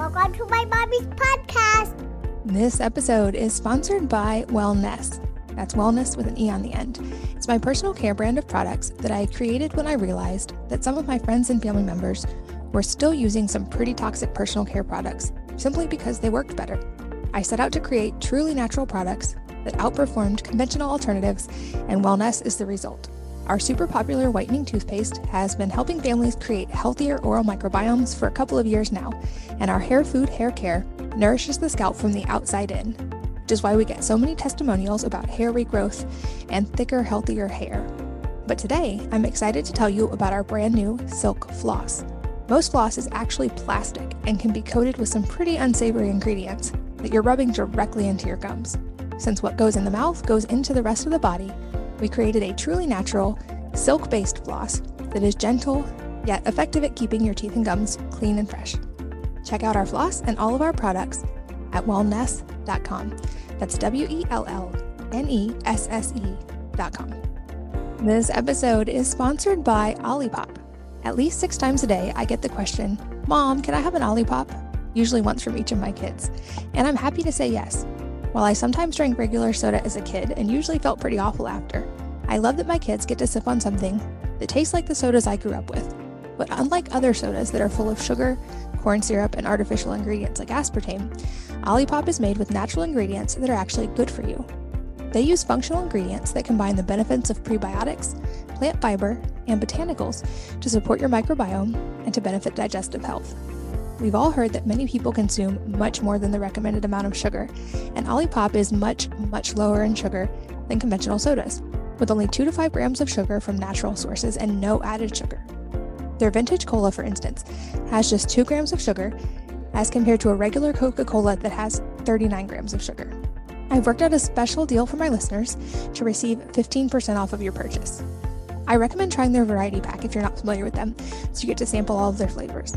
Welcome to my mommy's podcast. This episode is sponsored by Wellnesse. That's wellness with an E on the end. It's my personal care brand of products that I created when I realized that some of my friends and family members were still using some pretty toxic personal care products simply because they worked better. I set out to create truly natural products that outperformed conventional alternatives, and Wellnesse is the result. Our super popular whitening toothpaste has been helping families create healthier oral microbiomes for a couple of years now, and our hair food hair care nourishes the scalp from the outside in, which is why we get so many testimonials about hair regrowth and thicker, healthier hair. But today, I'm excited to tell you about our brand new Silk Floss. Most floss is actually plastic and can be coated with some pretty unsavory ingredients that you're rubbing directly into your gums. Since what goes in the mouth goes into the rest of the body, we created a truly natural, silk based floss that is gentle yet effective at keeping your teeth and gums clean and fresh. Check out our floss and all of our products at wellnesse.com. That's W E L L N E S S E.com. This episode is sponsored by Olipop. At least six times a day, I get the question, Mom, can I have an Olipop? Usually once from each of my kids. And I'm happy to say yes. While I sometimes drank regular soda as a kid and usually felt pretty awful after, I love that my kids get to sip on something that tastes like the sodas I grew up with. But unlike other sodas that are full of sugar, corn syrup, and artificial ingredients like aspartame, Olipop is made with natural ingredients that are actually good for you. They use functional ingredients that combine the benefits of prebiotics, plant fiber, and botanicals to support your microbiome and to benefit digestive health. We've all heard that many people consume much more than the recommended amount of sugar, and Olipop is much, much lower in sugar than conventional sodas with only 2 to 5 grams of sugar from natural sources and no added sugar. Their vintage cola, for instance, has just 2 grams of sugar as compared to a regular Coca Cola that has 39 grams of sugar. I've worked out a special deal for my listeners to receive 15% off of your purchase. I recommend trying their variety pack if you're not familiar with them, so you get to sample all of their flavors.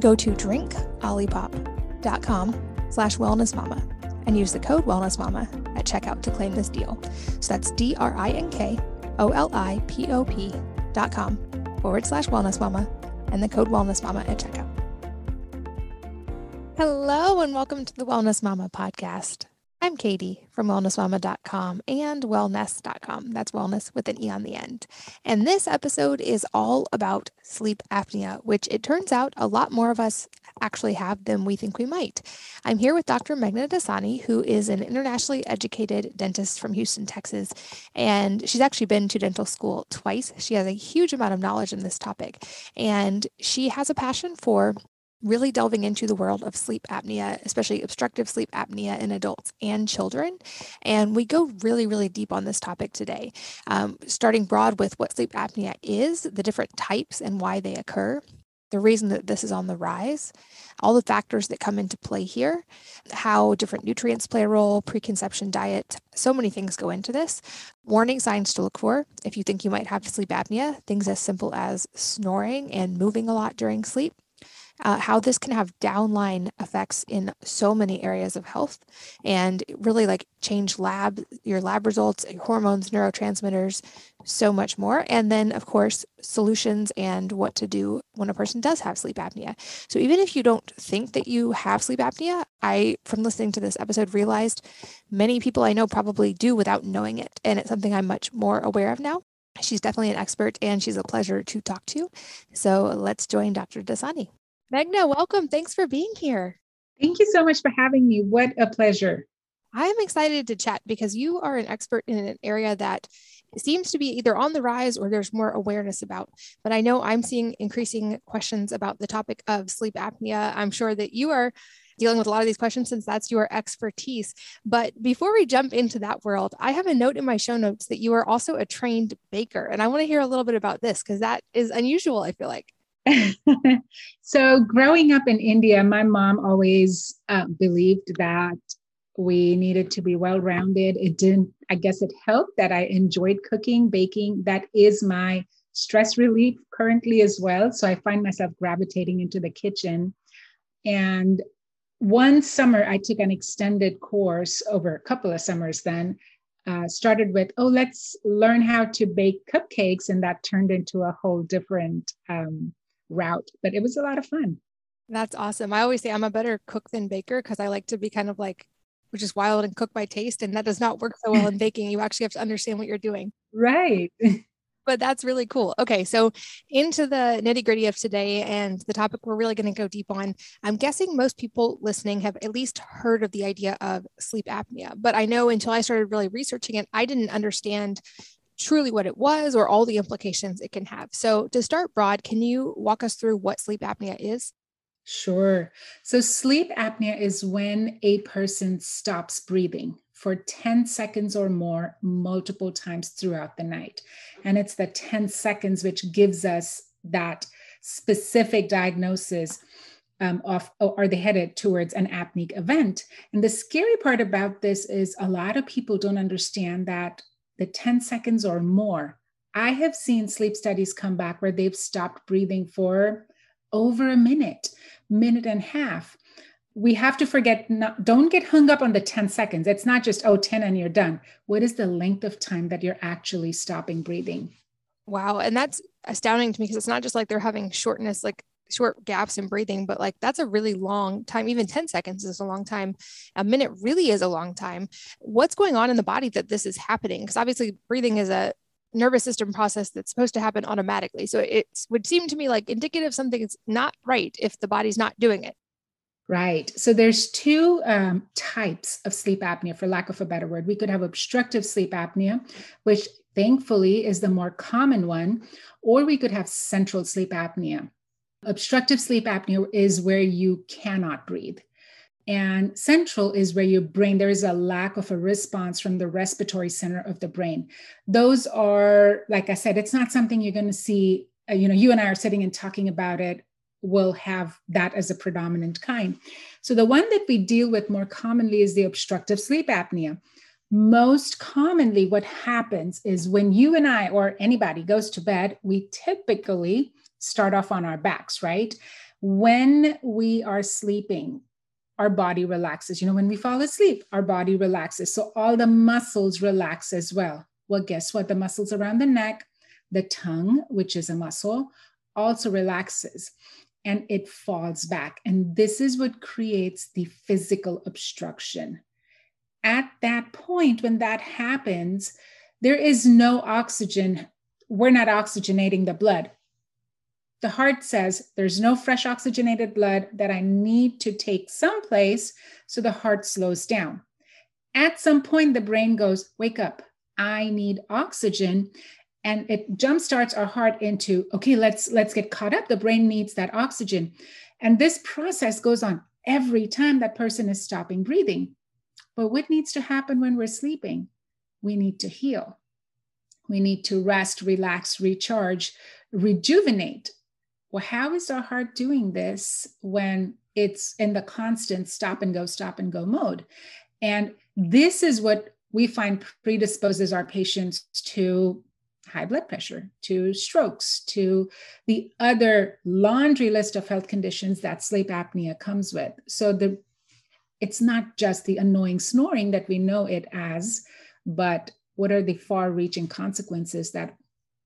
Go to drinkolipop.com slash wellnessmama and use the code wellnessmama at checkout to claim this deal. So that's D R I N K O L I P O P dot com forward slash wellnessmama and the code wellnessmama at checkout. Hello and welcome to the Wellness Mama podcast. I'm Katie from wellnessmama.com and wellnesse.com. That's wellness with an E on the end. And this episode is all about sleep apnea, which it turns out a lot more of us actually have than we think we might. I'm here with Dr. Meghna Dassani, who is an internationally educated dentist from Houston, Texas. And she's actually been to dental school twice. She has a huge amount of knowledge in this topic. And she has a passion for really delving into the world of sleep apnea, especially obstructive sleep apnea in adults and children. And we go really, really deep on this topic today, um, starting broad with what sleep apnea is, the different types and why they occur. The reason that this is on the rise, all the factors that come into play here, how different nutrients play a role, preconception diet, so many things go into this. Warning signs to look for if you think you might have sleep apnea, things as simple as snoring and moving a lot during sleep uh, how this can have downline effects in so many areas of health and really like change lab your lab results your hormones neurotransmitters so much more and then of course solutions and what to do when a person does have sleep apnea so even if you don't think that you have sleep apnea i from listening to this episode realized many people i know probably do without knowing it and it's something i'm much more aware of now She's definitely an expert and she's a pleasure to talk to. So let's join Dr. Dassani. Meghna, welcome. Thanks for being here. Thank you so much for having me. What a pleasure. I am excited to chat because you are an expert in an area that seems to be either on the rise or there's more awareness about. But I know I'm seeing increasing questions about the topic of sleep apnea. I'm sure that you are dealing with a lot of these questions since that's your expertise. But before we jump into that world, I have a note in my show notes that you are also a trained baker. And I want to hear a little bit about this because that is unusual, I feel like. so, growing up in India, my mom always uh, believed that we needed to be well rounded. It didn't, I guess it helped that I enjoyed cooking, baking. That is my stress relief currently as well. So, I find myself gravitating into the kitchen. And one summer, I took an extended course over a couple of summers then. Uh, started with, oh, let's learn how to bake cupcakes. And that turned into a whole different um, route, but it was a lot of fun. That's awesome. I always say I'm a better cook than baker because I like to be kind of like, which is wild and cook by taste. And that does not work so well in baking. You actually have to understand what you're doing. Right. but that's really cool. Okay, so into the nitty gritty of today and the topic we're really going to go deep on. I'm guessing most people listening have at least heard of the idea of sleep apnea, but I know until I started really researching it, I didn't understand truly what it was or all the implications it can have. So, to start broad, can you walk us through what sleep apnea is? Sure. So, sleep apnea is when a person stops breathing for 10 seconds or more multiple times throughout the night. And it's the 10 seconds which gives us that specific diagnosis um, of, oh, are they headed towards an apneic event? And the scary part about this is a lot of people don't understand that the 10 seconds or more. I have seen sleep studies come back where they've stopped breathing for over a minute, minute and a half. We have to forget, not, don't get hung up on the 10 seconds. It's not just, oh, 10 and you're done. What is the length of time that you're actually stopping breathing? Wow. And that's astounding to me because it's not just like they're having shortness, like short gaps in breathing, but like that's a really long time. Even 10 seconds is a long time. A minute really is a long time. What's going on in the body that this is happening? Because obviously, breathing is a nervous system process that's supposed to happen automatically. So it would seem to me like indicative something's not right if the body's not doing it. Right. So there's two um, types of sleep apnea, for lack of a better word. We could have obstructive sleep apnea, which thankfully is the more common one, or we could have central sleep apnea. Obstructive sleep apnea is where you cannot breathe. And central is where your brain, there is a lack of a response from the respiratory center of the brain. Those are, like I said, it's not something you're going to see. Uh, you know, you and I are sitting and talking about it, will have that as a predominant kind. So the one that we deal with more commonly is the obstructive sleep apnea. Most commonly, what happens is when you and I or anybody goes to bed, we typically start off on our backs, right? When we are sleeping, our body relaxes. You know, when we fall asleep, our body relaxes. So all the muscles relax as well. Well, guess what? The muscles around the neck, the tongue, which is a muscle, also relaxes and it falls back. And this is what creates the physical obstruction. At that point, when that happens, there is no oxygen. We're not oxygenating the blood the heart says there's no fresh oxygenated blood that I need to take someplace. So the heart slows down. At some point, the brain goes, Wake up, I need oxygen. And it jumpstarts our heart into, okay, let's let's get caught up. The brain needs that oxygen. And this process goes on every time that person is stopping breathing. But what needs to happen when we're sleeping? We need to heal. We need to rest, relax, recharge, rejuvenate well, how is our heart doing this when it's in the constant stop and go, stop and go mode? And this is what we find predisposes our patients to high blood pressure, to strokes, to the other laundry list of health conditions that sleep apnea comes with. So the it's not just the annoying snoring that we know it as, but what are the far reaching consequences that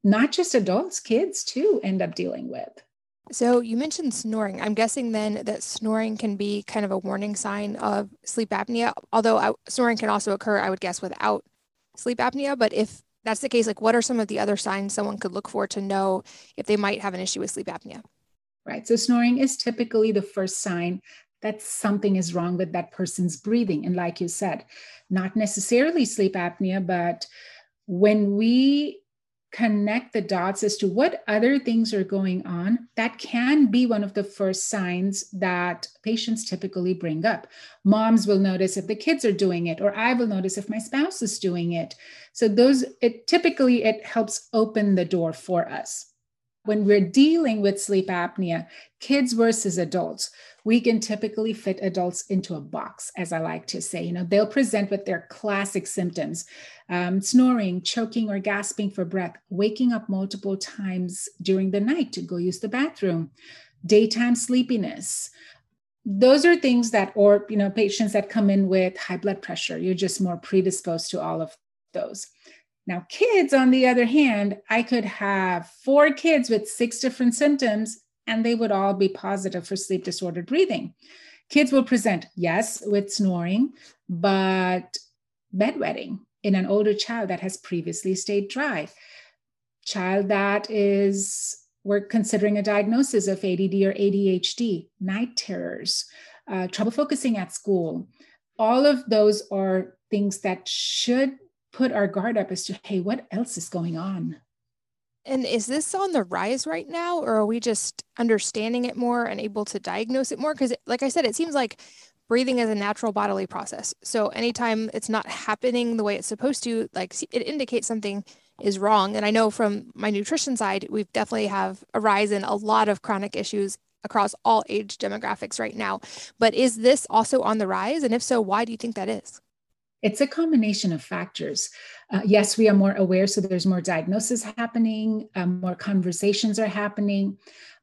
not just adults, kids too end up dealing with? So you mentioned snoring. I'm guessing then that snoring can be kind of a warning sign of sleep apnea, although I, snoring can also occur, I would guess, without sleep apnea. But if that's the case, like what are some of the other signs someone could look for to know if they might have an issue with sleep apnea? Right. So snoring is typically the first sign that something is wrong with that person's breathing. And like you said, not necessarily sleep apnea, but when we connect the dots as to what other things are going on, that can be one of the first signs that patients typically bring up. Moms will notice if the kids are doing it, or I will notice if my spouse is doing it. So those it typically it helps open the door for us. When we're dealing with sleep apnea, kids versus adults, we can typically fit adults into a box, as I like to say. You know, they'll present with their classic symptoms um, snoring, choking, or gasping for breath, waking up multiple times during the night to go use the bathroom, daytime sleepiness. Those are things that, or, you know, patients that come in with high blood pressure, you're just more predisposed to all of those. Now, kids, on the other hand, I could have four kids with six different symptoms and they would all be positive for sleep disordered breathing. Kids will present, yes, with snoring, but bedwetting in an older child that has previously stayed dry. Child that is, we're considering a diagnosis of ADD or ADHD, night terrors, uh, trouble focusing at school. All of those are things that should put our guard up as to, hey, what else is going on? And is this on the rise right now, or are we just understanding it more and able to diagnose it more? Because, like I said, it seems like breathing is a natural bodily process. So anytime it's not happening the way it's supposed to, like it indicates something is wrong. And I know from my nutrition side, we definitely have a rise in a lot of chronic issues across all age demographics right now. But is this also on the rise? And if so, why do you think that is? It's a combination of factors. Uh, yes, we are more aware, so there's more diagnosis happening, um, more conversations are happening,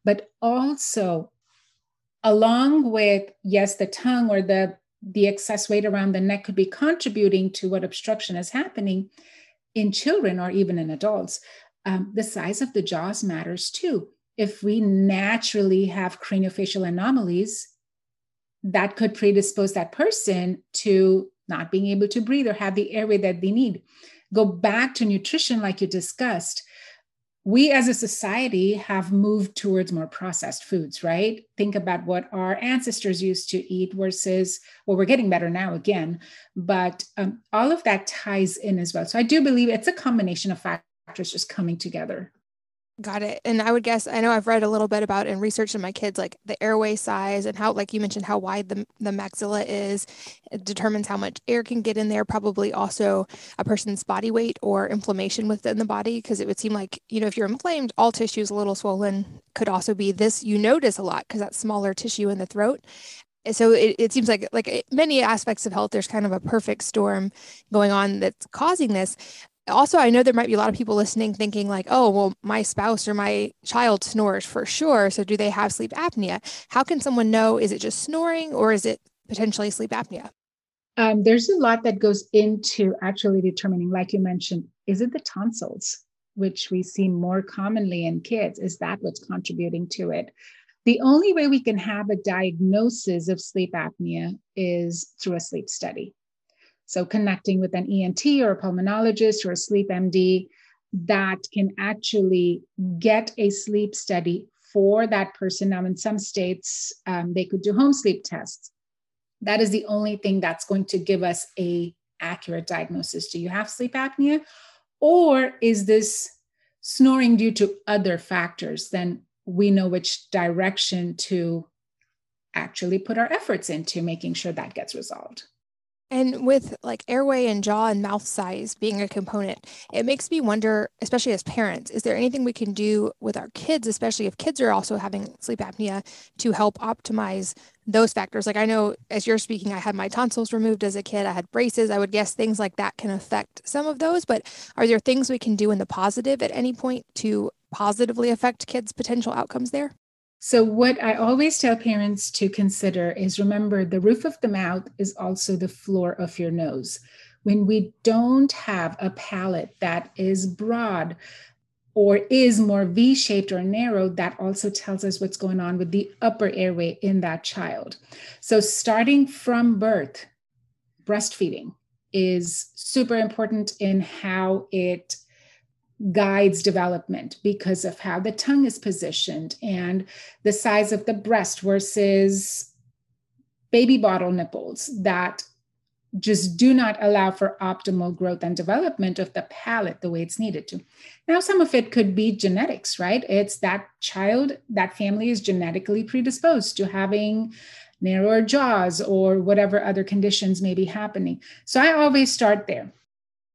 but also along with yes the tongue or the the excess weight around the neck could be contributing to what obstruction is happening in children or even in adults um, the size of the jaws matters too if we naturally have craniofacial anomalies that could predispose that person to not being able to breathe or have the airway that they need go back to nutrition like you discussed we as a society have moved towards more processed foods, right? Think about what our ancestors used to eat versus, well, we're getting better now again, but um, all of that ties in as well. So I do believe it's a combination of factors just coming together. Got it. And I would guess I know I've read a little bit about and researched in my kids like the airway size and how like you mentioned how wide the the maxilla is. It determines how much air can get in there probably also a person's body weight or inflammation within the body because it would seem like you know if you're inflamed all tissue is a little swollen could also be this. You notice a lot because that's smaller tissue in the throat. So it, it seems like like many aspects of health there's kind of a perfect storm going on that's causing this also i know there might be a lot of people listening thinking like oh well my spouse or my child snores for sure so do they have sleep apnea? How can someone know is it just snoring or is it potentially sleep apnea? Um, there's a lot that goes into actually determining like you mentioned is it the tonsils which we see more commonly in kids? Is that what's contributing to it? The only way we can have a diagnosis of sleep apnea is through a sleep study so connecting with an ENT or a pulmonologist or a sleep MD that can actually get a sleep study for that person. Now, in some states, um, they could do home sleep tests. That is the only thing that's going to give us a accurate diagnosis. Do you have sleep apnea, or is this snoring due to other factors? Then we know which direction to actually put our efforts into making sure that gets resolved. And with like airway and jaw and mouth size being a component, it makes me wonder, especially as parents, is there anything we can do with our kids, especially if kids are also having sleep apnea, to help optimize those factors? Like I know as you're speaking, I had my tonsils removed as a kid, I had braces. I would guess things like that can affect some of those, but are there things we can do in the positive at any point to positively affect kids' potential outcomes there? So, what I always tell parents to consider is remember the roof of the mouth is also the floor of your nose. When we don't have a palate that is broad or is more V shaped or narrow, that also tells us what's going on with the upper airway in that child. So, starting from birth, breastfeeding is super important in how it guides development because of how the tongue is positioned and the size of the breast versus baby bottle nipples that just do not allow for optimal growth and development of the palate the way it's needed to. Now, some of it could be genetics, right? It's that child, that family is genetically predisposed to having narrower jaws or whatever other conditions may be happening. So I always start there.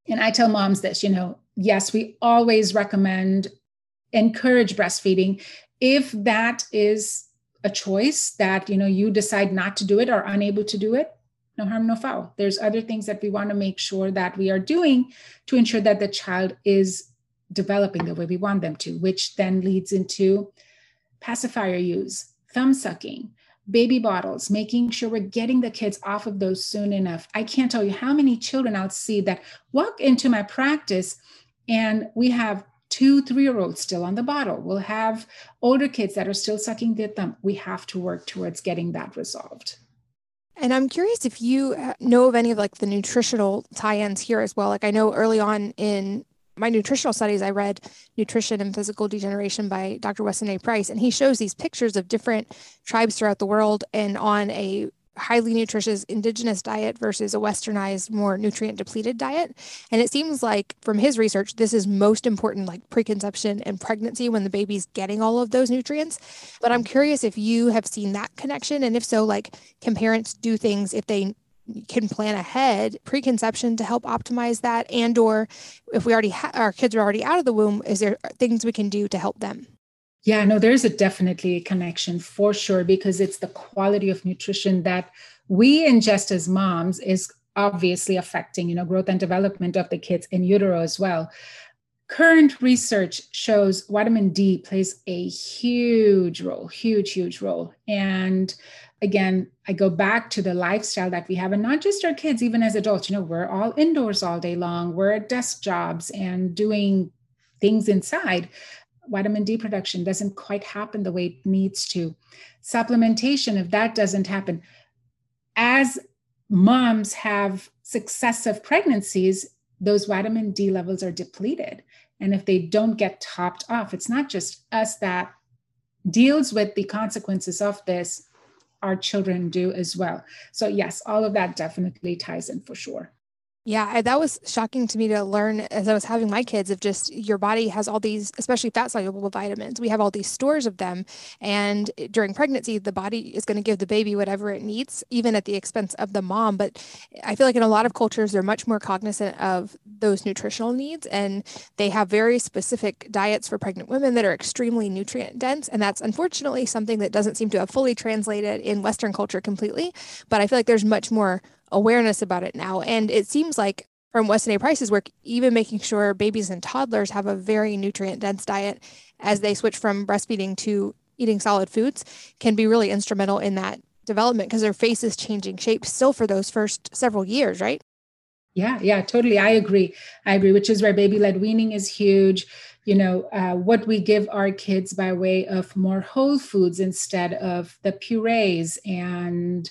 And I tell moms this, you know, yes, we always recommend encourage breastfeeding if that is a choice that you know you decide not to do it or unable to do it no harm no foul there's other things that we want to make sure that we are doing to ensure that the child is developing the way we want them to which then leads into pacifier use thumb sucking baby bottles, making sure we're getting the kids off of those soon enough. I can't tell you how many children I'll see that walk into my practice and we have two, three year olds still on the bottle. We'll have older kids that are still sucking their thumb. We have to work towards getting that resolved. And I'm curious if you uh, know of any of like the nutritional tie-ins here as well. Like I know early on in my nutritional studies, I read Nutrition and Physical Degeneration by Dr. Weston A. Price, and he shows these pictures of different tribes throughout the world and on a highly nutritious indigenous diet versus a westernized, more nutrient depleted diet. And it seems like from his research, this is most important like preconception and pregnancy when the baby's getting all of those nutrients. But I'm curious if you have seen that connection. And if so, like, can parents do things if they can plan ahead preconception to help optimize that and or if we already ha- our kids are already out of the womb is there things we can do to help them yeah, no, there's a definitely a connection for sure because it's the quality of nutrition that we ingest as moms is obviously affecting, you know, growth and development of the kids in utero as well. Current research shows vitamin D plays a huge role, huge, huge role. And again, I go back to the lifestyle that we have, and not just our kids, even as adults. You know, we're all indoors all day long, we're at desk jobs and doing things inside vitamin D production doesn't quite happen the way it needs to. Supplementation, if that doesn't happen, as moms have successive pregnancies, those vitamin D levels are depleted. And if they don't get topped off, it's not just us that deals with the consequences of this, our children do as well. So, yes, all of that definitely ties in for sure. Yeah, that was shocking to me to learn as I was having my kids of just your body has all these, especially fat soluble vitamins. We have all these stores of them. And during pregnancy, the body is going to give the baby whatever it needs, even at the expense of the mom. But I feel like in a lot of cultures, they're much more cognizant of those nutritional needs. And they have very specific diets for pregnant women that are extremely nutrient dense. And that's unfortunately something that doesn't seem to have fully translated in Western culture completely. But I feel like there's much more awareness about it now. And it seems like from Weston A. Price's work, even making sure babies and toddlers have a very nutrient dense diet as they switch from breastfeeding to eating solid foods can be really instrumental in that development because their face is changing shape still for those first several years, right? Yeah, yeah, totally. I agree. I agree, which is where baby led weaning is huge. You know, uh, what we give our kids by way of more whole foods instead of the purees and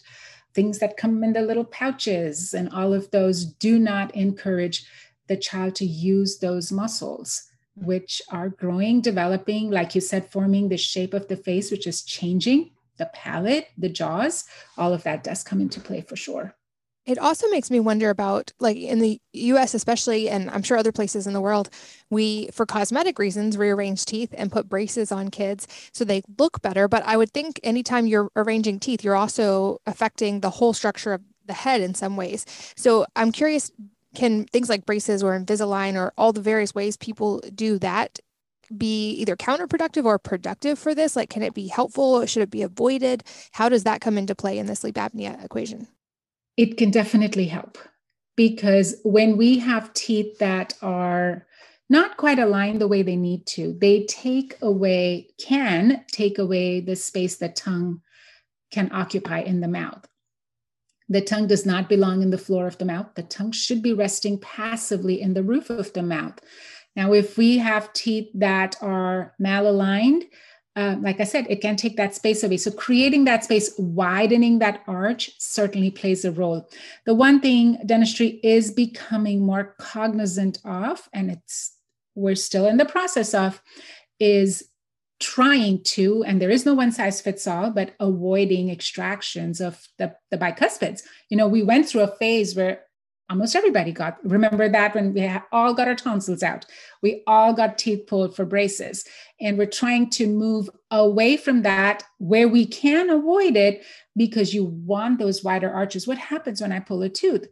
things that come in the little pouches and all of those do not encourage the child to use those muscles mm. which are growing developing like you said forming the shape of the face which is changing the palate the jaws all of that does come into play for sure it also makes me wonder about like in the US especially and I'm sure other places in the world we for cosmetic reasons rearrange teeth and put braces on kids so they look better but I would think anytime you're arranging teeth you're also affecting the whole structure of the head in some ways. So I'm curious can things like braces or Invisalign or all the various ways people do that be either counterproductive or productive for this? Like, can it be helpful? Should it be avoided? How does that come into play in the sleep apnea equation? It can definitely help because when we have teeth that are not quite aligned the way they need to, they take away, can take away the space the tongue can occupy in the mouth. The tongue does not belong in the floor of the mouth. The tongue should be resting passively in the roof of the mouth. Now, if we have teeth that are malaligned, uh, like I said, it can take that space away. So creating that space, widening that arch certainly plays a role. The one thing dentistry is becoming more cognizant of, and it's we're still in the process of, is trying to, and there is no one size fits all, but avoiding extractions of the, the bicuspids. You know, we went through a phase where almost everybody got remember that when we all got our tonsils out. We all got teeth pulled for braces. And we're trying to move away from that where we can avoid it because you want those wider arches. What happens when i pull a tooth?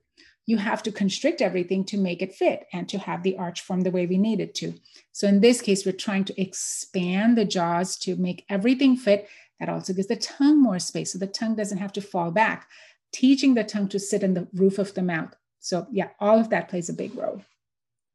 You have to constrict everything to make it fit and to have the arch form the way we need it to. So in this case we're trying to expand the jaws to make everything fit. That also gives the tongue more space so the tongue doesn't have to fall back. Teaching the tongue to sit in the roof of the mouth so, yeah, all of that plays a big role.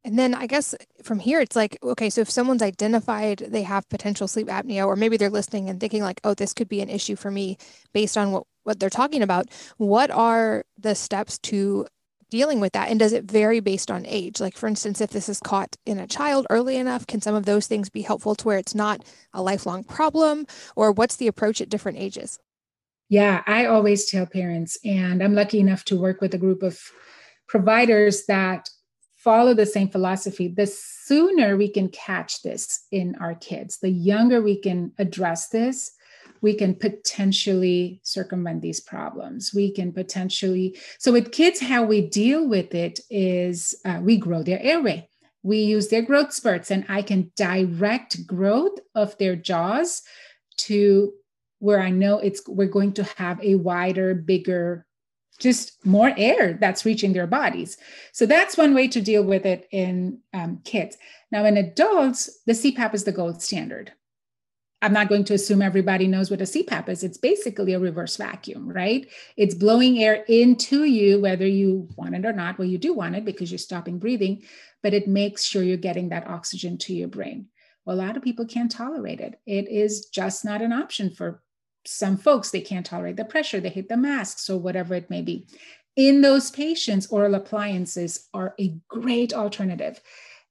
And then I guess from here, it's like, okay, so if someone's identified they have potential sleep apnea, or maybe they're listening and thinking, like, oh, this could be an issue for me based on what, what they're talking about, what are the steps to dealing with that? And does it vary based on age? Like, for instance, if this is caught in a child early enough, can some of those things be helpful to where it's not a lifelong problem? Or what's the approach at different ages? Yeah, I always tell parents, and I'm lucky enough to work with a group of providers that follow the same philosophy. The sooner we can catch this in our kids, the younger we can address this, we can potentially circumvent these problems. We can potentially, so with kids, how we deal with it is uh, we grow their airway. We use their growth spurts, and I can direct growth of their jaws to where I know it's we're going to have a wider, bigger, just more air that's reaching their bodies. So that's one way to deal with it in um, kids. Now, in adults, the CPAP is the gold standard. I'm not going to assume everybody knows what a CPAP is. It's basically a reverse vacuum, right? It's blowing air into you, whether you want it or not. Well, you do want it because you're stopping breathing, but it makes sure you're getting that oxygen to your brain. Well, a lot of people can't tolerate it. It is just not an option for some folks. They can't tolerate the pressure, they hit the masks or whatever it may be. In those patients, oral appliances are a great alternative.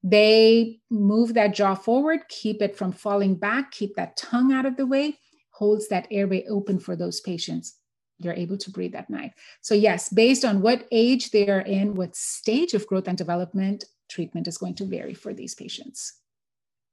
They move that jaw forward, keep it from falling back, keep that tongue out of the way, holds that airway open for those patients. They're able to breathe at night. So, yes, based on what age they are in, what stage of growth and development, treatment is going to vary for these patients.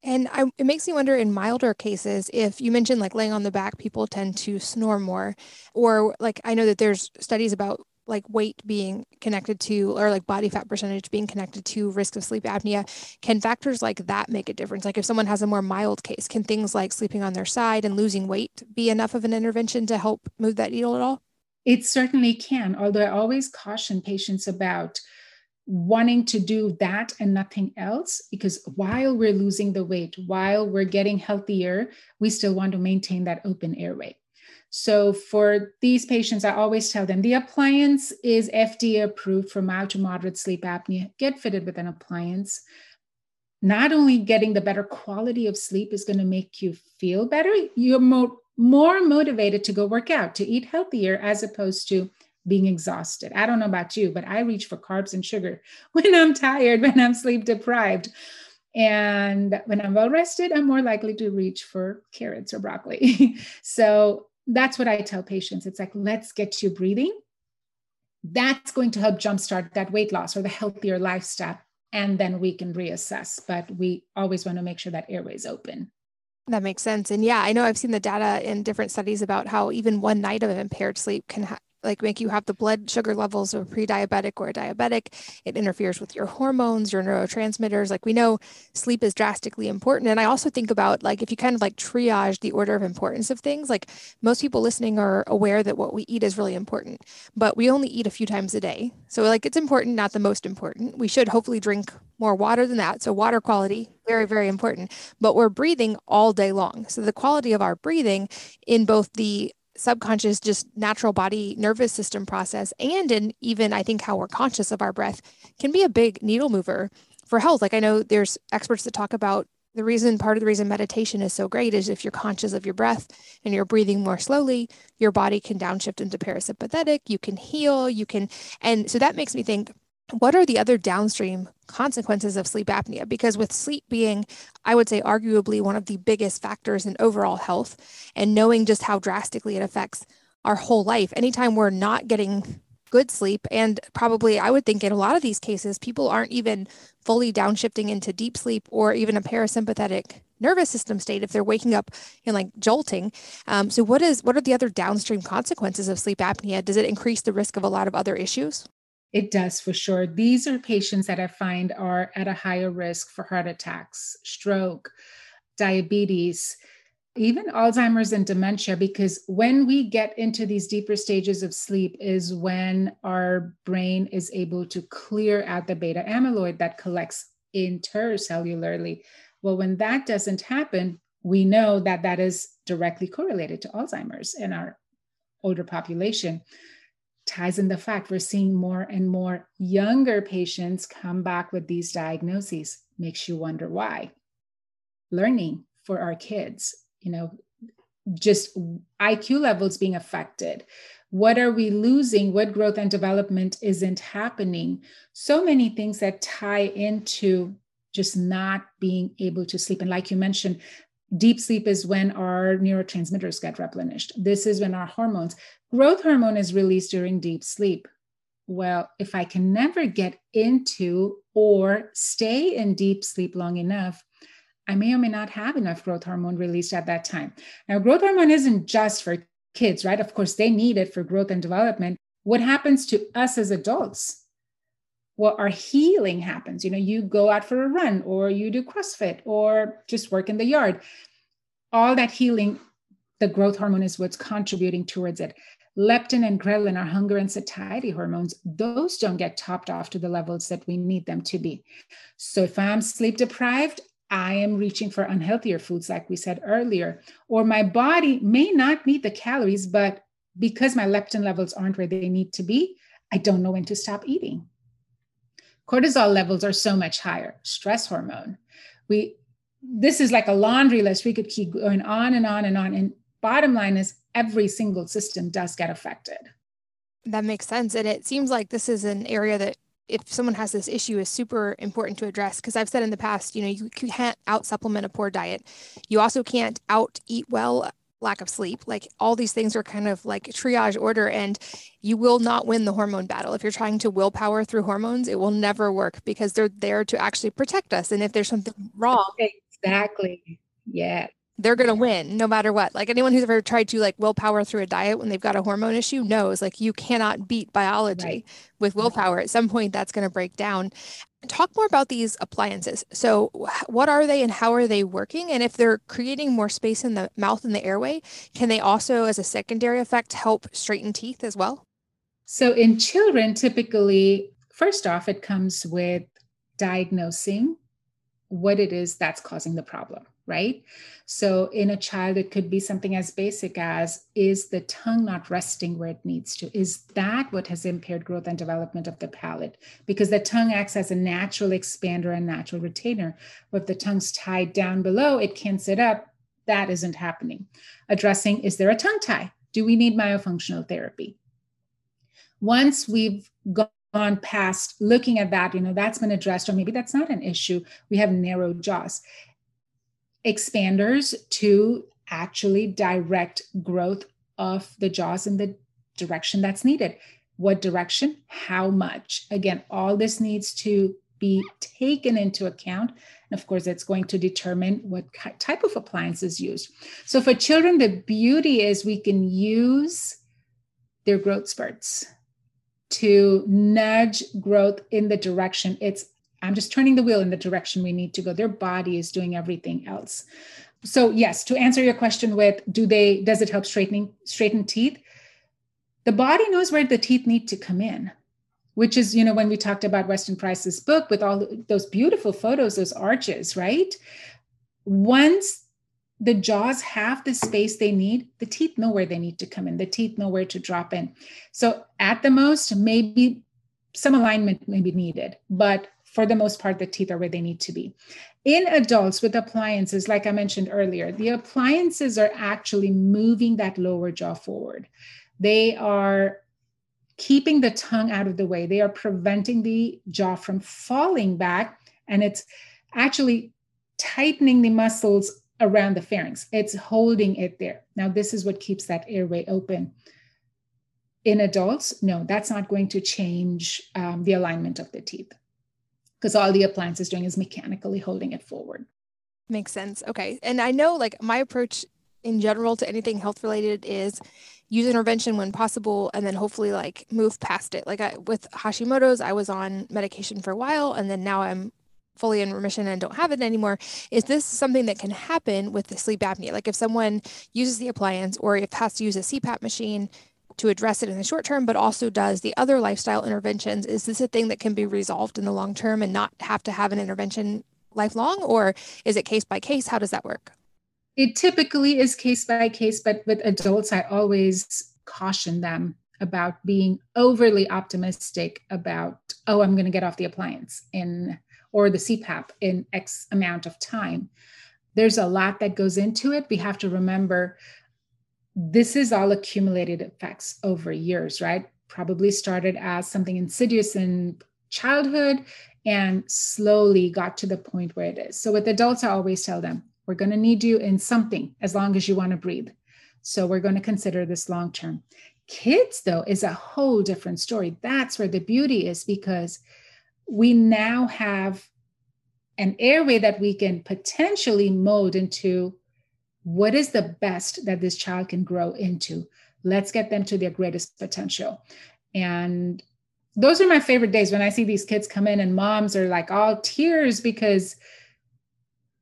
And I, it makes me wonder in milder cases, if you mentioned like laying on the back, people tend to snore more. Or like I know that there's studies about like weight being connected to or like body fat percentage being connected to risk of sleep apnea. Can factors like that make a difference? Like if someone has a more mild case can things like sleeping on their side and losing weight be enough of an intervention to help move that needle at all? It certainly can although i always caution patients about wanting to do that and nothing else because while we're losing the weight while we're getting healthier we still want to maintain that open airway so for these patients, I always tell them the appliance is FDA approved for mild to moderate sleep apnea. Get fitted with an appliance. Not only getting the better quality of sleep is going to make you feel better, you're more, more motivated to go work out, to eat healthier, as opposed to being exhausted. I don't know about you, but I reach for carbs and sugar when I'm tired, when I'm sleep deprived. And when I'm well rested, I'm more likely to reach for carrots or broccoli. so that's what I tell patients. It's like, let's get you breathing. That's going to help jumpstart that weight loss or the healthier lifestyle. And then we can reassess. But we always want to make sure that airway is open. That makes sense. And yeah, I know I've seen the data in different studies about how even one night of impaired sleep can ha- like make you have the blood sugar levels of a pre-diabetic or a diabetic. It interferes with your hormones your neurotransmitters. Like we know sleep is drastically important. And i also think about like if you kind of like triage the order of importance of things like most people listening are aware that what we eat is really important but we only eat a few times a day. So like it's important not the most important. We should hopefully drink more water than that. So water quality very very important. But we're breathing all day long. So the quality of our breathing in both the subconscious, just natural body nervous system process, and in even I think how we're conscious of our breath can be a big needle mover for health. Like I know there's experts that talk about the reason part of the reason meditation is so great is if you're conscious of your breath and you're breathing more slowly your body can downshift into parasympathetic you can heal you can and so that makes me think what are the other downstream consequences of sleep apnea? Because with sleep being, I would say, arguably one of the biggest factors in overall health, and knowing just how drastically it affects our whole life, anytime we're not getting good sleep, and probably I would think in a lot of these cases, people aren't even fully downshifting into deep sleep or even a parasympathetic nervous system state if they're waking up and like jolting. Um, so, what is what are the other downstream consequences of sleep apnea? Does it increase the risk of a lot of other issues? It does for sure. These are patients that I find are at a higher risk for heart attacks, stroke, diabetes, even Alzheimer's and dementia, because when we get into these deeper stages of sleep, is when our brain is able to clear out the beta amyloid that collects intercellularly. Well, when that doesn't happen, we know that that is directly correlated to Alzheimer's in our older population ties in the fact we're seeing more and more younger patients come back with these diagnoses makes you wonder why learning for our kids you know just IQ levels being affected. What are we losing? What growth and development isn't happening? So many things that tie into just not being able to sleep. And like you mentioned, deep sleep is when our neurotransmitters get replenished. This is when our hormones, growth hormone is released during deep sleep. Well, if I can never get into or stay in deep sleep long enough, I may or may not have enough growth hormone released at that time. Now, growth hormone isn't just for kids, right? Of course, they need it for growth and development. What happens to us as adults? Well, our healing happens. You know, you go out for a run or you do CrossFit or just work in the yard. All that healing, the growth hormone is what's contributing towards it. Leptin and ghrelin are hunger and satiety hormones. Those don't get topped off to the levels that we need them to be. So if I'm sleep deprived, I am reaching for unhealthier foods, like we said earlier, or my body may not need the calories, but because my leptin levels aren't where they need to be, I don't know when to stop eating. Cortisol levels are so much higher, stress hormone. We this is like a laundry list. We could keep going on and on and on. And bottom line is every single system does get affected. That makes sense. And it seems like this is an area that if someone has this issue is super important to address because I've said in the past, you know, you, can't out supplement a poor diet. You also can't out eat well, lack of sleep. Like all these things are kind of like triage order and you will not win the hormone battle. If you're trying to willpower through hormones, it will never work because they're there to actually protect us. And if there's something wrong, exactly. Yeah they're going to win no matter what. Like anyone who's ever tried to like willpower through a diet when they've got a hormone issue knows like you cannot beat biology right. with willpower. At some point that's going to break down. Talk more about these appliances. So what are they and how are they working? And if they're creating more space in the mouth and the airway, can they also as a secondary effect help straighten teeth as well? So in children typically first off it comes with diagnosing what it is that's causing the problem right? So in a child, it could be something as basic as is the tongue not resting where it needs to? Is that what has impaired growth and development of the palate? Because the tongue acts as a natural expander and natural retainer. But if the tongue's tied down below, it can't sit up. That isn't happening. Addressing is there a tongue tie? Do we need myofunctional therapy? Once we've gone past looking at that, you know, that's been addressed, or maybe that's not an issue. We have narrow jaws expanders to actually direct growth of the jaws in the direction that's needed. What direction? How much? Again, all this needs to be taken into account. And of course, it's going to determine what type of appliance is used. So for children, the beauty is we can use their growth spurts to nudge growth in the direction it's I'm just turning the wheel in the direction we need to go. Their body is doing everything else. So yes, to answer your question with do they does it help straightening straighten teeth? The body knows where the teeth need to come in, which is, you know, when we talked about Weston Price's book with all those beautiful photos, those arches, right? Once the jaws have the space they need, the teeth know where they need to come in, the teeth know where to drop in. So at the most, maybe some alignment may be needed, but for the most part, the teeth are where they need to be. In adults with appliances, like I mentioned earlier, the appliances are actually moving that lower jaw forward. They are keeping the tongue out of the way. They are preventing the jaw from falling back. And it's actually tightening the muscles around the pharynx. It's holding it there. Now, this is what keeps that airway open. In adults, no, that's not going to change um, the alignment of the teeth because all the appliance is doing is mechanically holding it forward. Makes sense. Okay. And I know like my approach in general to anything health related is use intervention when possible and then hopefully like move past it. Like I, with Hashimoto's, I was on medication for a while and then now I'm fully in remission and don't have it anymore. Is this something that can happen with the sleep apnea? Like if someone uses the appliance or if has to use a CPAP machine, to address it in the short term, but also does the other lifestyle interventions. Is this a thing that can be resolved in the long term and not have to have an intervention lifelong, or is it case by case? How does that work? It typically is case by case, but with adults, I always caution them about being overly optimistic about, oh, I'm going to get off the appliance in or the CPAP in X amount of time. There's a lot that goes into it. We have to remember this is all accumulated effects over years, right? Probably started as something insidious in childhood and slowly got to the point where it is. So with adults, I always tell them, we're going to need you in something as long as you want to breathe. So we're going to consider this long term. Kids, though, is a whole different story. That's where the beauty is because we now have an airway that we can potentially mold into what is the best that this child can grow into. Let's get them to their greatest potential. And those are my favorite days when I see these kids come in and moms are like all tears because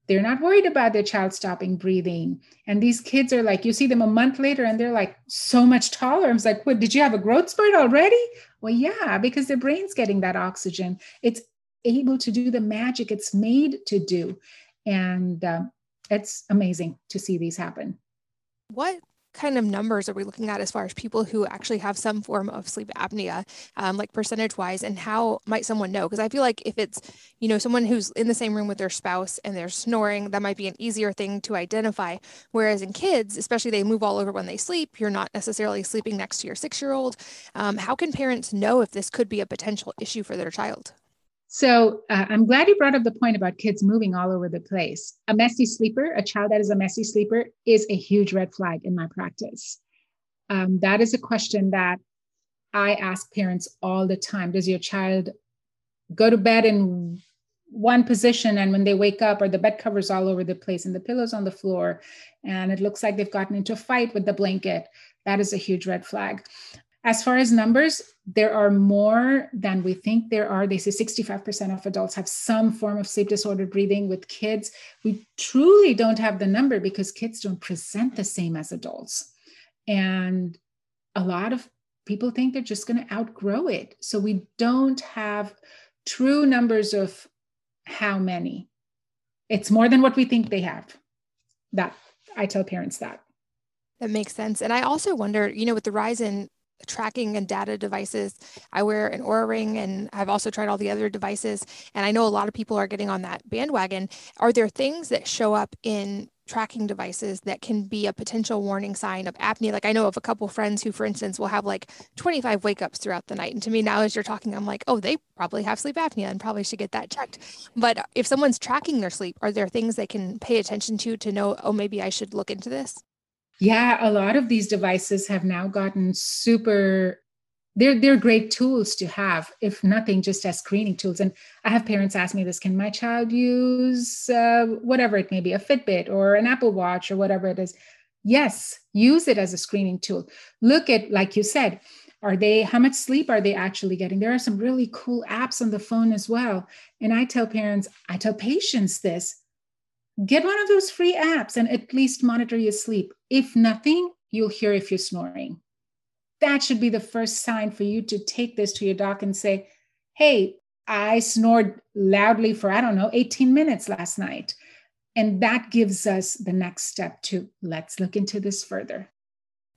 they're not worried about their child stopping breathing. And these kids are like, you see them a month later and they're like so much taller. I was like, what, did you have a growth spurt already? Well, yeah, because their brain's getting that oxygen. It's able to do the magic it's made to do. And um, it's amazing to see these happen. What kind of numbers are we looking at as far as people who actually have some form of sleep apnea, um, like percentage wise, and how might someone know? Because I feel like if it's, you know, someone who's in the same room with their spouse and they're snoring, that might be an easier thing to identify. Whereas in kids, especially they move all over when they sleep, you're not necessarily sleeping next to your six year old. Um, how can parents know if this could be a potential issue for their child? So uh, I'm glad you brought up the point about kids moving all over the place. A messy sleeper, a child that is a messy sleeper, is a huge red flag in my practice. Um, that is a question that I ask parents all the time. Does your child go to bed in one position and when they wake up are the bed covers all over the place and the pillows on the floor and it looks like they've gotten into a fight with the blanket that is a huge red flag as far as numbers, there are more than we think there are. They say 65% of adults have some form of sleep disordered breathing. With kids, we truly don't have the number because kids don't present the same as adults. And a lot of people think they're just going to outgrow it. So we don't have true numbers of how many. It's more than what we think they have. That I tell parents that. That makes sense. And I also wonder, you know, with the rise in tracking and data devices. I wear an Oura ring and I've also tried all the other devices. And I know a lot of people are getting on that bandwagon. Are there things that show up in tracking devices that can be a potential warning sign of apnea? Like I know of a couple friends who, for instance, will have like 25 wake ups throughout the night. And to me, now as you're talking, I'm like, oh, they probably have sleep apnea and probably should get that checked. But if someone's tracking their sleep, are there things they can pay attention to to know, oh, maybe I should look into this? Yeah, a lot of these devices have now gotten super they're they're great tools to have if nothing just as screening tools. And i have parents ask me this can my child use uh, whatever it may be a fitbit or an apple watch or whatever it is? Yes use it as a screening tool. Look at like you said are they how much sleep are they actually getting? There are some really cool apps on the phone as well. And i tell parents i tell patients this get one of those free apps and at least monitor your sleep. If nothing, you'll hear if you're snoring. That should be the first sign for you to take this to your doc and say, hey, I snored loudly for, I don't know, 18 minutes last night. And that gives us the next step to let's look into this further.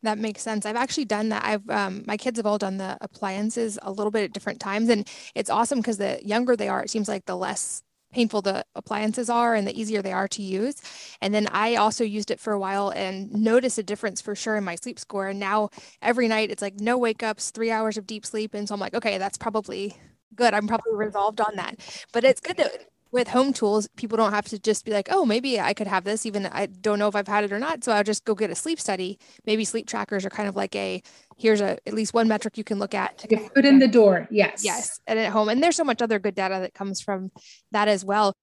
That makes sense. I've actually done that. I've um, my kids have all done the appliances a little bit at different times, and it's awesome because the younger they are, it seems like the less painful the appliances are and the easier they are to use. And then I also used it for a while and noticed a difference for sure in my sleep score. And now every night it's like no wake ups, three hours of deep sleep. And so I'm like, okay, that's probably good. I'm probably resolved on that. But it's good to with home tools, people don't have to just be like, oh, maybe I could have this, even I don't know if I've had it or not. So I'll just go get a sleep study. Maybe sleep trackers are kind of like a here's a at least one metric you can look at to get foot in the door. Yes. Yes. And at home. And there's so much other good data that comes from that as well.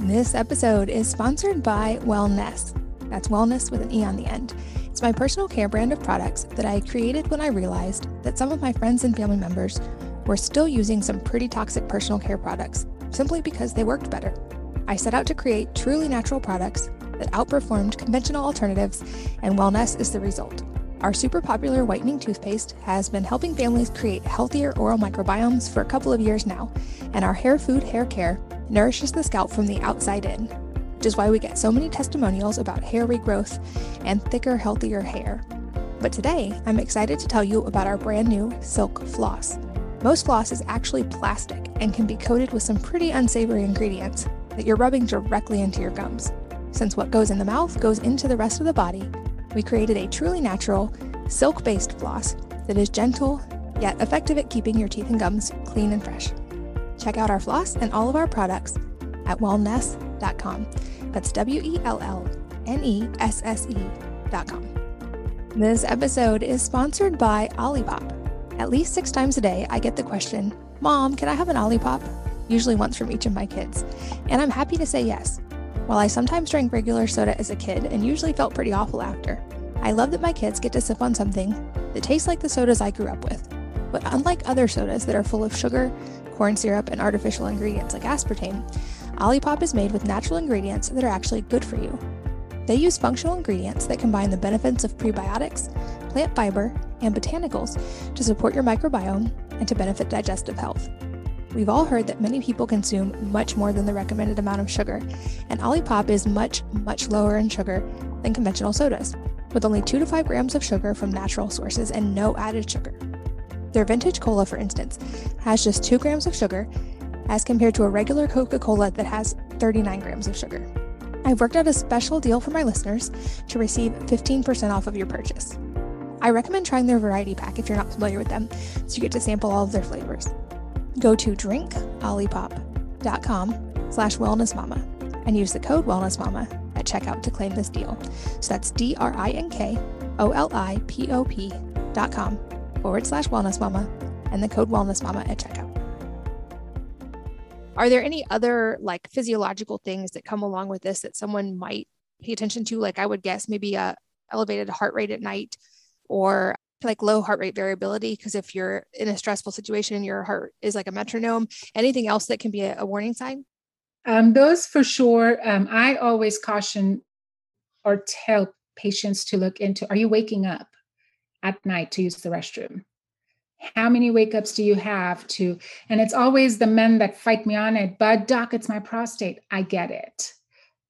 This episode is sponsored by Wellnesse. That's wellness with an E on the end. It's my personal care brand of products that I created when I realized that some of my friends and family members were still using some pretty toxic personal care products simply because they worked better. I set out to create truly natural products that outperformed conventional alternatives, and wellnesse is the result. Our super popular whitening toothpaste has been helping families create healthier oral microbiomes for a couple of years now, and our hair food hair care nourishes the scalp from the outside in, which is why we get so many testimonials about hair regrowth and thicker, healthier hair. But today, I'm excited to tell you about our brand new Silk Floss. Most floss is actually plastic and can be coated with some pretty unsavory ingredients that you're rubbing directly into your gums. Since what goes in the mouth goes into the rest of the body, we created a truly natural, silk based floss that is gentle yet effective at keeping your teeth and gums clean and fresh. Check out our floss and all of our products at wellnesse.com. That's W E L L N E S S E.com. This episode is sponsored by Olipop. At least six times a day, I get the question, Mom, can I have an Olipop? Usually once from each of my kids. And I'm happy to say yes. While I sometimes drank regular soda as a kid and usually felt pretty awful after, I love that my kids get to sip on something that tastes like the sodas I grew up with. But unlike other sodas that are full of sugar, corn syrup, and artificial ingredients like aspartame, Olipop is made with natural ingredients that are actually good for you. They use functional ingredients that combine the benefits of prebiotics, plant fiber, and botanicals to support your microbiome and to benefit digestive health. We've all heard that many people consume much more than the recommended amount of sugar, and Olipop is much, much lower in sugar than conventional sodas, with only 2 to 5 grams of sugar from natural sources and no added sugar. Their vintage cola, for instance, has just 2 grams of sugar, as compared to a regular Coca Cola that has 39 grams of sugar. I've worked out a special deal for my listeners to receive 15% off of your purchase. I recommend trying their variety pack if you're not familiar with them, so you get to sample all of their flavors. Go to drinkolipop.com slash wellnessmama and use the code wellnessmama at checkout to claim this deal. So that's D-R-I-N-K-O-L-I-P-O-P dot com forward slash wellnessmama and the code wellnessmama at checkout. Are there any other like physiological things that come along with this that someone might pay attention to? Like I would guess maybe a elevated heart rate at night or like low heart rate variability because if you're in a stressful situation your heart is like a metronome anything else that can be a, a warning sign? Um, those for sure um, i always caution or tell patients to look into are you waking up at night to use the restroom? How many wake ups do you have to? And it's always the men that fight me on it but doc it's my prostate. I get it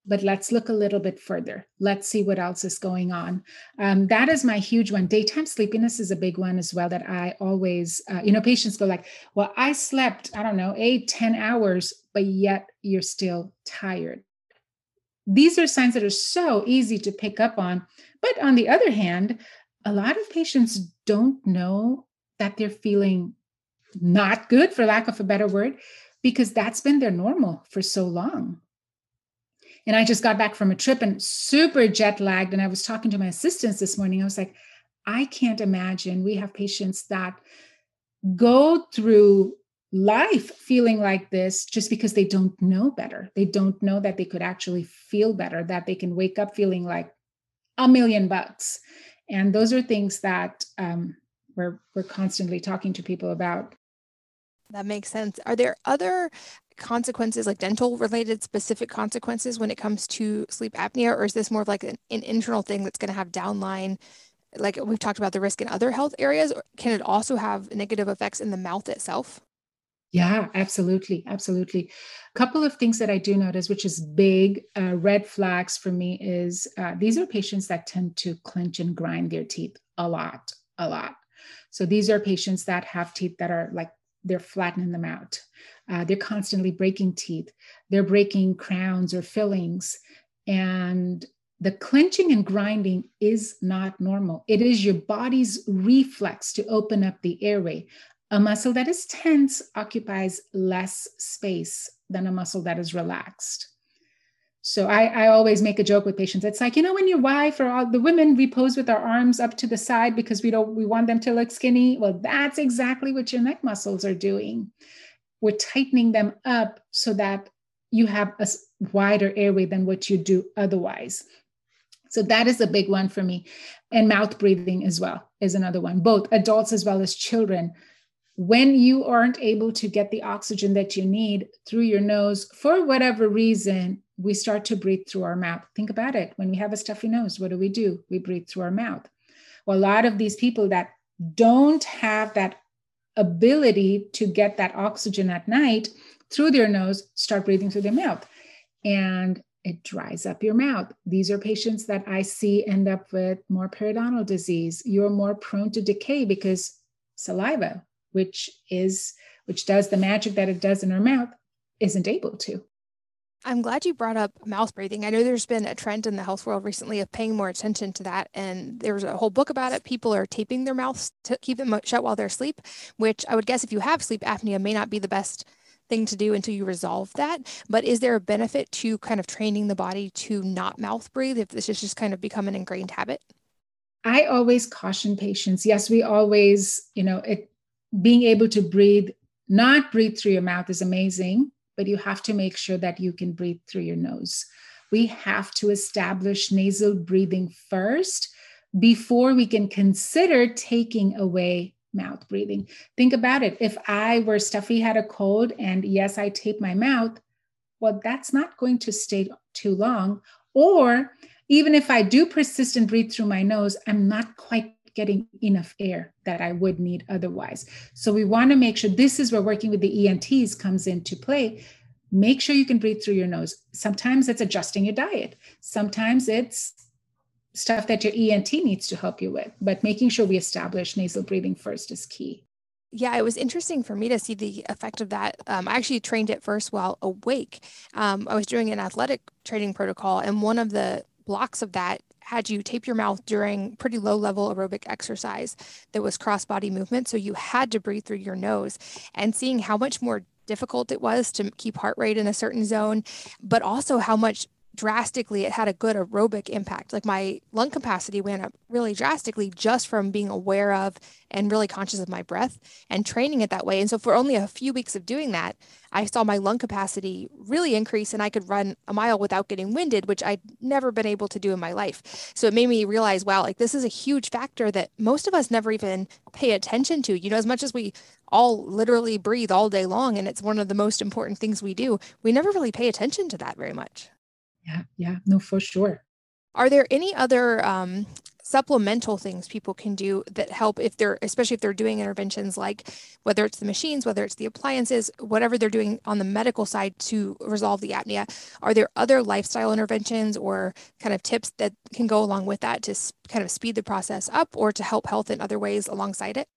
but let's look a little bit further. Let's see what else is going on. Um, that is my huge one. Daytime sleepiness is a big one as well that I always, uh, you know, patients go like, well, I slept, I don't know, eight, ten hours, but yet you're still tired. These are signs that are so easy to pick up on. But on the other hand, a lot of patients don't know that they're feeling not good, for lack of a better word, because that's been their normal for so long. And I just got back from a trip and super jet lagged. And I was talking to my assistants this morning. I was like, I can't imagine we have patients that go through life feeling like this just because they don't know better. They don't know that they could actually feel better, that they can wake up feeling like a million bucks. And those are things that um, we're, we're constantly talking to people about. That makes sense. Are there other consequences, like dental related specific consequences when it comes to sleep apnea, or is this more of like an, an internal thing that's going to have downline? Like we've talked about the risk in other health areas, can it also have negative effects in the mouth itself? Yeah, absolutely. Absolutely. A couple of things that I do notice, which is big uh, red flags for me, is uh, these are patients that tend to clench and grind their teeth a lot, a lot. So these are patients that have teeth that are like they're flattening them out. Uh, they're constantly breaking teeth. They're breaking crowns or fillings. And the clenching and grinding is not normal. It is your body's reflex to open up the airway. A muscle that is tense occupies less space than a muscle that is relaxed. So I, I always make a joke with patients. It's like, you know, when your wife or all the women, we pose with our arms up to the side because we don't we want them to look skinny. Well, that's exactly what your neck muscles are doing. We're tightening them up so that you have a wider airway than what you do otherwise. So that is a big one for me. And mouth breathing as well is another one, both adults as well as children. When you aren't able to get the oxygen that you need through your nose for whatever reason, we start to breathe through our mouth. Think about it. When we have a stuffy nose, what do we do? We breathe through our mouth. Well, a lot of these people that don't have that ability to get that oxygen at night through their nose start breathing through their mouth. And it dries up your mouth. These are patients that I see end up with more periodontal disease. You're more prone to decay because saliva, which is which does the magic that it does in our mouth, isn't able to. I'm glad you brought up mouth breathing. I know there's been a trend in the health world recently of paying more attention to that. And there's a whole book about it. People are taping their mouths to keep them shut while they're asleep, which I would guess if you have sleep apnea may not be the best thing to do until you resolve that. But is there a benefit to kind of training the body to not mouth breathe if this is just kind of become an ingrained habit? I always caution patients. Yes, we always, you know, it being able to breathe, not breathe through your mouth is amazing but you have to make sure that you can breathe through your nose. We have to establish nasal breathing first before we can consider taking away mouth breathing. Think about it. If I were stuffy, had a cold, and yes, I tape my mouth, well, that's not going to stay too long. Or even if I do persist and breathe through my nose, I'm not quite getting enough air that I would need otherwise. So we want to make sure this is where working with the ENTs comes into play. Make sure you can breathe through your nose. Sometimes it's adjusting your diet. Sometimes it's stuff that your ENT needs to help you with, but making sure we establish nasal breathing first is key. Yeah, it was interesting for me to see the effect of that. Um, I actually trained it first while awake. Um, I was doing an athletic training protocol, and one of the blocks of that had you tape your mouth during pretty low level aerobic exercise that was cross body movement. So you had to breathe through your nose and seeing how much more difficult it was to keep heart rate in a certain zone, but also how much drastically it had a good aerobic impact. Like my lung capacity went up really drastically just from being aware of and really conscious of my breath and training it that way. And so for only a few weeks of doing that i saw my lung capacity really increase and i could run a mile without getting winded which i'd never been able to do in my life. So it made me realize wow like this is a huge factor that most of us never even pay attention to. You know as much as we all literally breathe all day long and it's one of the most important things we do we never really pay attention to that very much yeah yeah no for sure. Are there any other um, supplemental things people can do that help if they're especially if they're doing interventions like whether it's the machines whether it's the appliances whatever they're doing on the medical side to resolve the apnea? Are there other lifestyle interventions or kind of tips that can go along with that to kind of speed the process up or to help health in other ways alongside it?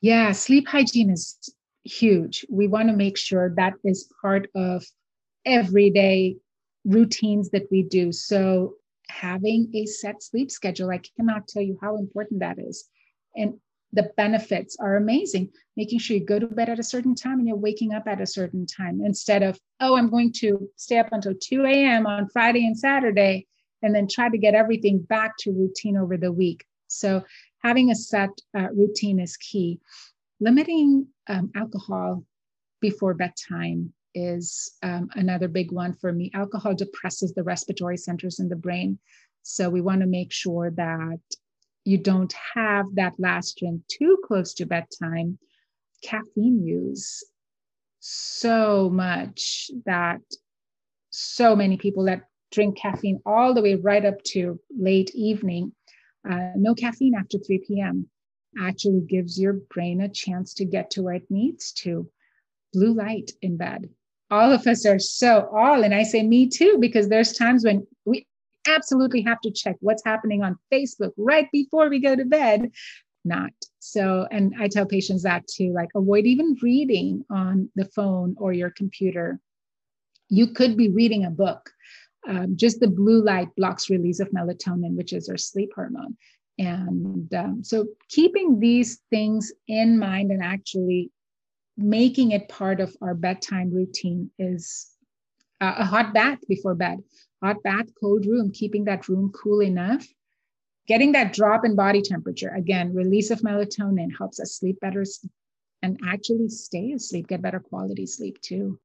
Yeah sleep hygiene is huge. We want to make sure that is part of everyday routines that we do. So, having a set sleep schedule, I cannot tell you how important that is. And the benefits are amazing. Making sure you go to bed at a certain time and you're waking up at a certain time instead of, oh, I'm going to stay up until 2 a.m. on Friday and Saturday and then try to get everything back to routine over the week. So, having a set uh, routine is key. Limiting um, alcohol before bedtime is um, another big one for me. Alcohol depresses the respiratory centers in the brain. So we want to make sure that you don't have that last drink too close to bedtime. Caffeine use so much that so many people that drink caffeine all the way right up to late evening, uh, no caffeine after 3 p.m. actually gives your brain a chance to get to where it needs to. Blue light in bed all of us are so all and i say me too because there's times when we absolutely have to check what's happening on facebook right before we go to bed not. So and i tell patients that too like avoid even reading on the phone or your computer. You could be reading a book. Um, just the blue light blocks release of melatonin which is our sleep hormone. And um, so keeping these things in mind and actually making it part of our bedtime routine is a, hot bath before bed, hot bath, cold room, keeping that room cool enough, getting that drop in body temperature. Again, release of melatonin helps us sleep better and actually stay asleep, get better quality sleep too.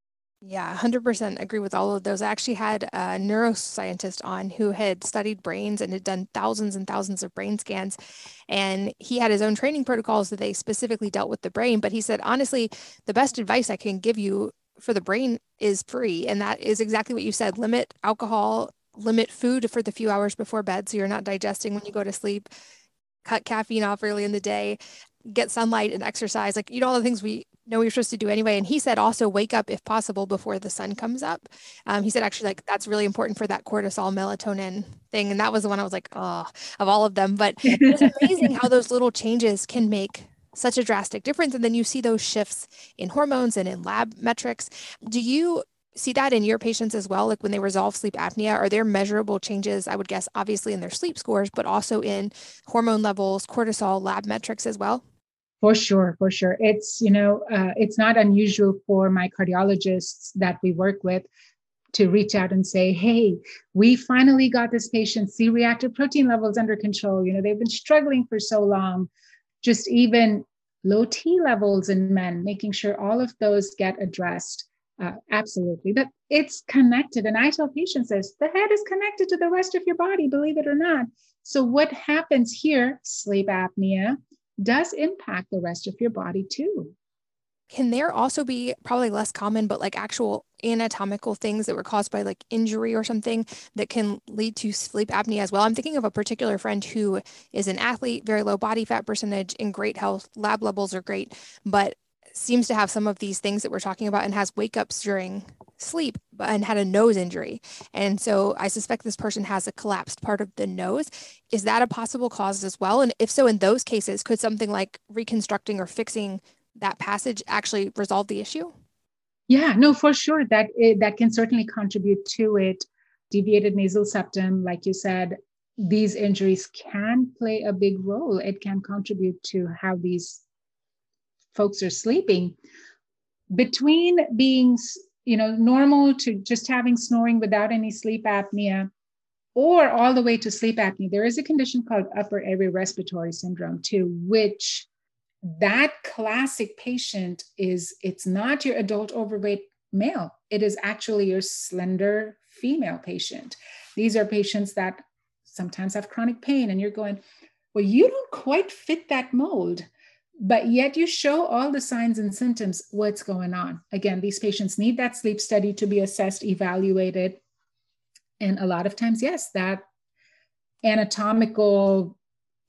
Yeah, 100% agree with all of those. I actually had a neuroscientist on who had studied brains and had done thousands and thousands of brain scans. And he had his own training protocols that they specifically dealt with the brain. But he said, honestly, the best advice I can give you for the brain is free. And that is exactly what you said limit alcohol, limit food for the few hours before bed so you're not digesting when you go to sleep, cut caffeine off early in the day, get sunlight and exercise. Like, you know, all the things we know you're supposed to do anyway. And he said also wake up if possible before the sun comes up. Um, he said actually like that's really important for that cortisol melatonin thing. And that was the one I was like, oh, of all of them. But it's amazing how those little changes can make such a drastic difference. And then you see those shifts in hormones and in lab metrics. Do you see that in your patients as well? Like when they resolve sleep apnea, are there measurable changes, I would guess, obviously in their sleep scores, but also in hormone levels, cortisol, lab metrics as well? For sure, for sure. It's, you know, uh, it's not unusual for my cardiologists that we work with to reach out and say, hey, we finally got this patient's C reactive protein levels under control. You know, they've been struggling for so long. Just even low T levels in men, making sure all of those get addressed. Uh, absolutely. But it's connected. And I tell patients this the head is connected to the rest of your body, believe it or not. So, what happens here, sleep apnea, does impact the rest of your body too. Can there also be probably less common, but like actual anatomical things that were caused by like injury or something that can lead to sleep apnea as well? I'm thinking of a particular friend who is an athlete, very low body fat percentage, in great health, lab levels are great, but seems to have some of these things that we're talking about and has wake ups during sleep and had a nose injury. And so I suspect this person has a collapsed part of the nose. Is that a possible cause as well? And if so, in those cases, could something like reconstructing or fixing that passage actually resolve the issue? Yeah, no, for sure. That that can certainly contribute to it. Deviated nasal septum, like you said, these injuries can play a big role. It can contribute to how these folks are sleeping. Between being, you know, normal to just having snoring without any sleep apnea, or all the way to sleep apnea, there is a condition called upper airway respiratory syndrome too, which that classic patient is it's not your adult overweight male. It is actually your slender female patient. These are patients that sometimes have chronic pain and you're going well you don't quite fit that mold but yet you show all the signs and symptoms what's going on again these patients need that sleep study to be assessed evaluated and a lot of times yes that anatomical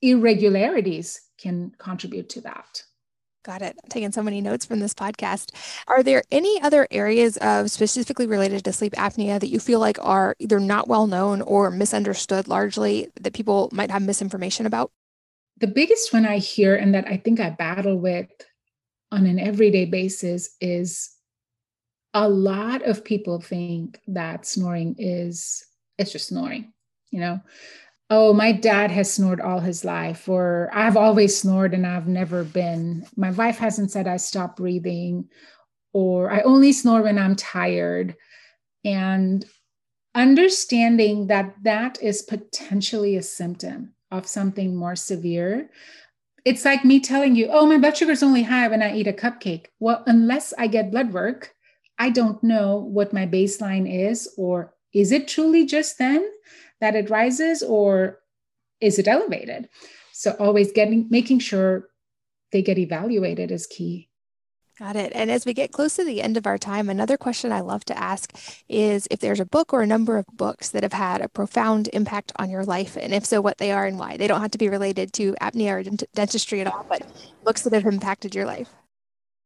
irregularities can contribute to that. Got it. I'm taking so many notes from this podcast. Are there any other areas of specifically related to sleep apnea that you feel like are either not well known or misunderstood largely that people might have misinformation about? The biggest one I hear and that I think I battle with on an everyday basis is a lot of people think that snoring is it's just snoring, you know oh, my dad has snored all his life, or I've always snored and I've never been. My wife hasn't said I stop breathing, or I only snore when I'm tired. And understanding that that is potentially a symptom of something more severe. It's like me telling you, oh, my blood sugar is only high when I eat a cupcake. Well, unless I get blood work, I don't know what my baseline is, or is it truly just then? that it rises or is it elevated? So always getting making sure they get evaluated is key. Got it. And as we get close to the end of our time, another question I love to ask is if there's a book or a number of books that have had a profound impact on your life, and if so, what they are and why. They don't have to be related to apnea or dent- dentistry at all, but books that have impacted your life.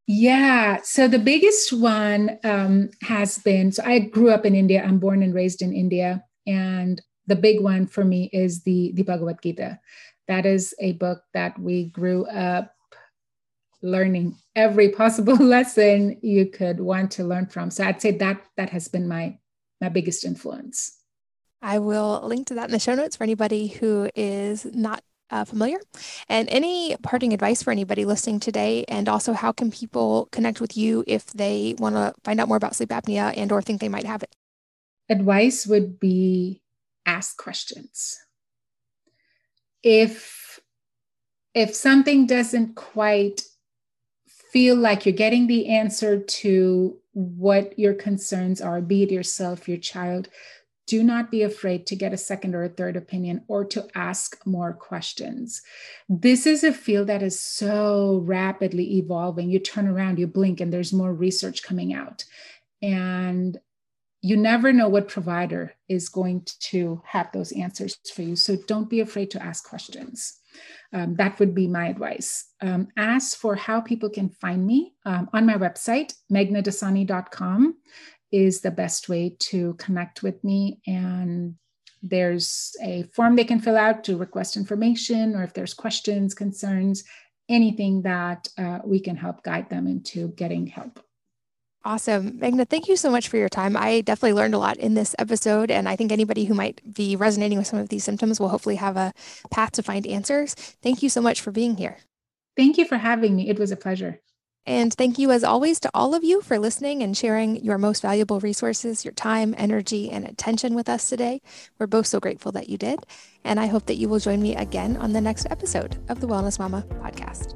Yeah. So the biggest one um, has been so I grew up in India. I'm born and raised in India. And the big one for me is the the Bhagavad Gita. That is a book that we grew up learning every possible lesson you could want to learn from. So I'd say that that has been my my biggest influence. I will link to that in the show notes for anybody who is not uh, familiar. And any parting advice for anybody listening today, and also how can people connect with you if they want to find out more about sleep apnea and or think they might have it? Advice would be ask questions. If if something doesn't quite feel like you're getting the answer to what your concerns are, be it yourself, your child, do not be afraid to get a second or a third opinion or to ask more questions. This is a field that is so rapidly evolving. You turn around, you blink, and there's more research coming out. And you never know what provider is going to have those answers for you. So don't be afraid to ask questions. Um, that would be my advice. Um, for how people can find me um, on my website, meghnadassani.com is the best way to connect with me. And there's a form they can fill out to request information, or if there's questions, concerns, anything that uh, we can help guide them into getting help. Awesome. Meghna, thank you so much for your time. I definitely learned a lot in this episode, and I think anybody who might be resonating with some of these symptoms will hopefully have a path to find answers. Thank you so much for being here. Thank you for having me. It was a pleasure. And thank you, as always, to all of you for listening and sharing your most valuable resources, your time, energy, and attention with us today. We're both so grateful that you did. And I hope that you will join me again on the next episode of the Wellness Mama podcast.